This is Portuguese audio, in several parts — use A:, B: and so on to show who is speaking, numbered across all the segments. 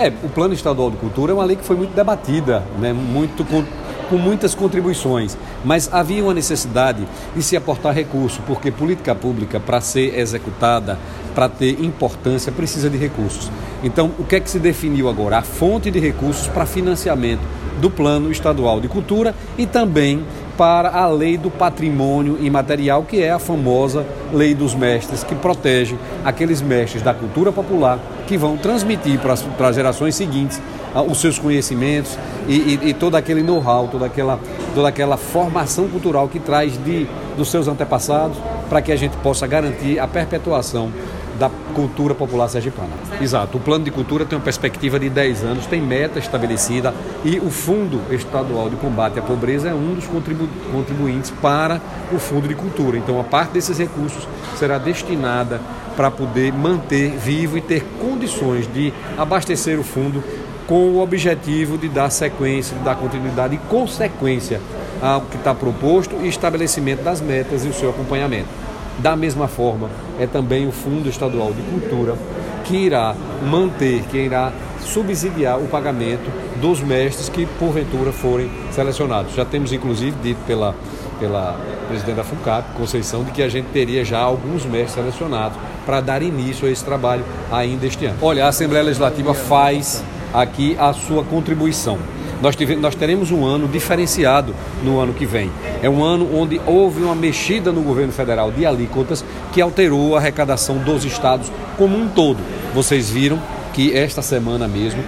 A: É, o Plano Estadual de Cultura é uma lei que foi muito debatida, né, muito com, com muitas contribuições, mas havia uma necessidade de se aportar recurso, porque política pública, para ser executada, para ter importância, precisa de recursos. Então, o que é que se definiu agora? A fonte de recursos para financiamento do Plano Estadual de Cultura e também para a lei do patrimônio imaterial, que é a famosa lei dos mestres, que protege aqueles mestres da cultura popular que vão transmitir para as, para as gerações seguintes ah, os seus conhecimentos e, e, e todo aquele know-how, toda aquela, toda aquela formação cultural que traz de, dos seus antepassados, para que a gente possa garantir a perpetuação da cultura popular sergipana. Exato. O plano de cultura tem uma perspectiva de 10 anos, tem meta estabelecida e o Fundo Estadual de Combate à Pobreza é um dos contribu contribuintes para o Fundo de Cultura. Então, a parte desses recursos será destinada para poder manter vivo e ter condições de abastecer o fundo com o objetivo de dar sequência, de dar continuidade e consequência ao que está proposto e estabelecimento das metas e o seu acompanhamento. Da mesma forma, é também o Fundo Estadual de Cultura que irá manter, que irá subsidiar o pagamento dos mestres que porventura forem selecionados. Já temos inclusive dito pela, pela presidente da FUCAP, Conceição, de que a gente teria já alguns mestres selecionados para dar início a esse trabalho ainda este ano. Olha, a Assembleia Legislativa faz aqui a sua contribuição nós, tivemos, nós teremos um ano diferenciado no ano que vem. É um ano onde houve uma mexida no governo federal de alíquotas que alterou a arrecadação dos estados como um todo. Vocês viram que esta semana mesmo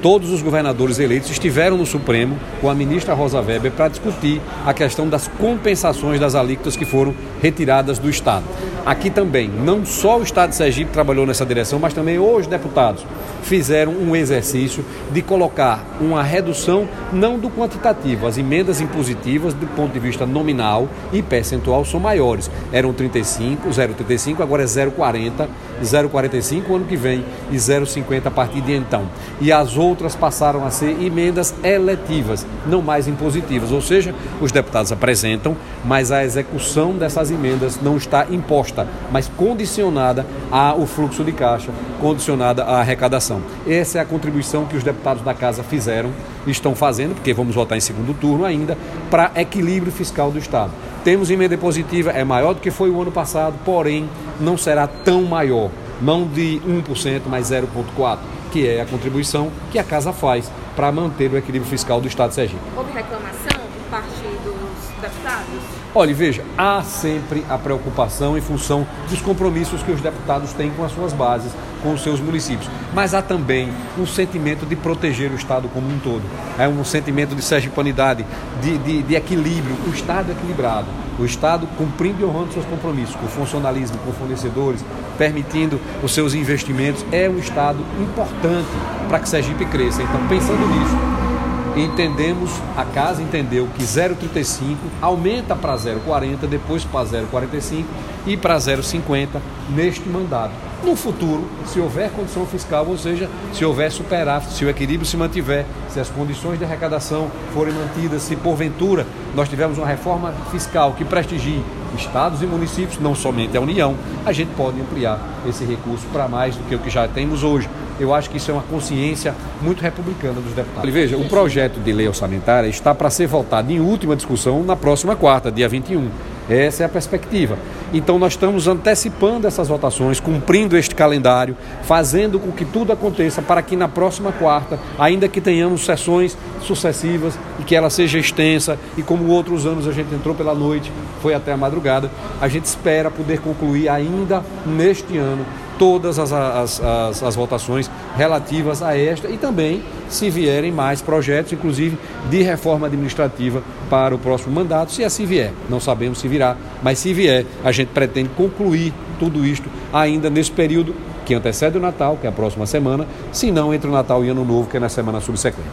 A: todos os governadores eleitos estiveram no Supremo com a ministra Rosa Weber para discutir a questão das compensações das alíquotas que foram retiradas do Estado. Aqui também, não só o Estado de Sergipe trabalhou nessa direção, mas também os deputados fizeram um exercício de colocar uma redução não do quantitativo, as emendas impositivas do ponto de vista nominal e percentual são maiores. Eram 35, 0,35, agora é 0,40, 0,45 ano que vem e 0,50 a partir de então. E as outras passaram a ser emendas eletivas, não mais impositivas, ou seja, os deputados apresentam, mas a execução dessas emendas não está imposta, mas condicionada ao fluxo de caixa, condicionada à arrecadação. Essa é a contribuição que os deputados da Casa fizeram, estão fazendo, porque vamos votar em segundo turno ainda, para equilíbrio fiscal do Estado. Temos emenda positiva, é maior do que foi o ano passado, porém não será tão maior, não de 1%, mas 0,4%, que é a contribuição que a Casa faz para manter o equilíbrio fiscal do Estado de Sergipe.
B: Houve reclamação parte dos deputados?
A: Olha, veja, há sempre a preocupação em função dos compromissos que os deputados têm com as suas bases, com os seus municípios. Mas há também um sentimento de proteger o Estado como um todo. É um sentimento de sergipanidade, de, de, de equilíbrio, o Estado equilibrado. O Estado cumprindo e honrando seus compromissos com funcionalismo, com fornecedores, permitindo os seus investimentos. É um Estado importante para que Sergipe cresça. Então, pensando nisso, entendemos, a casa entendeu que 0,35 aumenta para 0,40, depois para 0,45 e para 0,50 neste mandato. No futuro, se houver condição fiscal, ou seja, se houver superávit, se o equilíbrio se mantiver, se as condições de arrecadação forem mantidas, se porventura nós tivermos uma reforma fiscal que prestigie estados e municípios, não somente a União, a gente pode ampliar esse recurso para mais do que o que já temos hoje. Eu acho que isso é uma consciência muito republicana dos deputados. Veja, o projeto de lei orçamentária está para ser votado em última discussão na próxima quarta, dia 21. Essa é a perspectiva. Então, nós estamos antecipando essas votações, cumprindo este calendário, fazendo com que tudo aconteça para que na próxima quarta, ainda que tenhamos sessões sucessivas e que ela seja extensa, e como outros anos a gente entrou pela noite, foi até a madrugada, a gente espera poder concluir ainda neste ano todas as, as, as, as, votações relativas a esta e também se vierem mais projetos, inclusive de reforma administrativa para o próximo mandato, se assim vier. Não sabemos se virá, mas se vier, a gente pretende concluir tudo isto ainda nesse período que antecede o Natal, que é a próxima semana, se não entre o Natal e Ano Novo, que é na semana subsequente.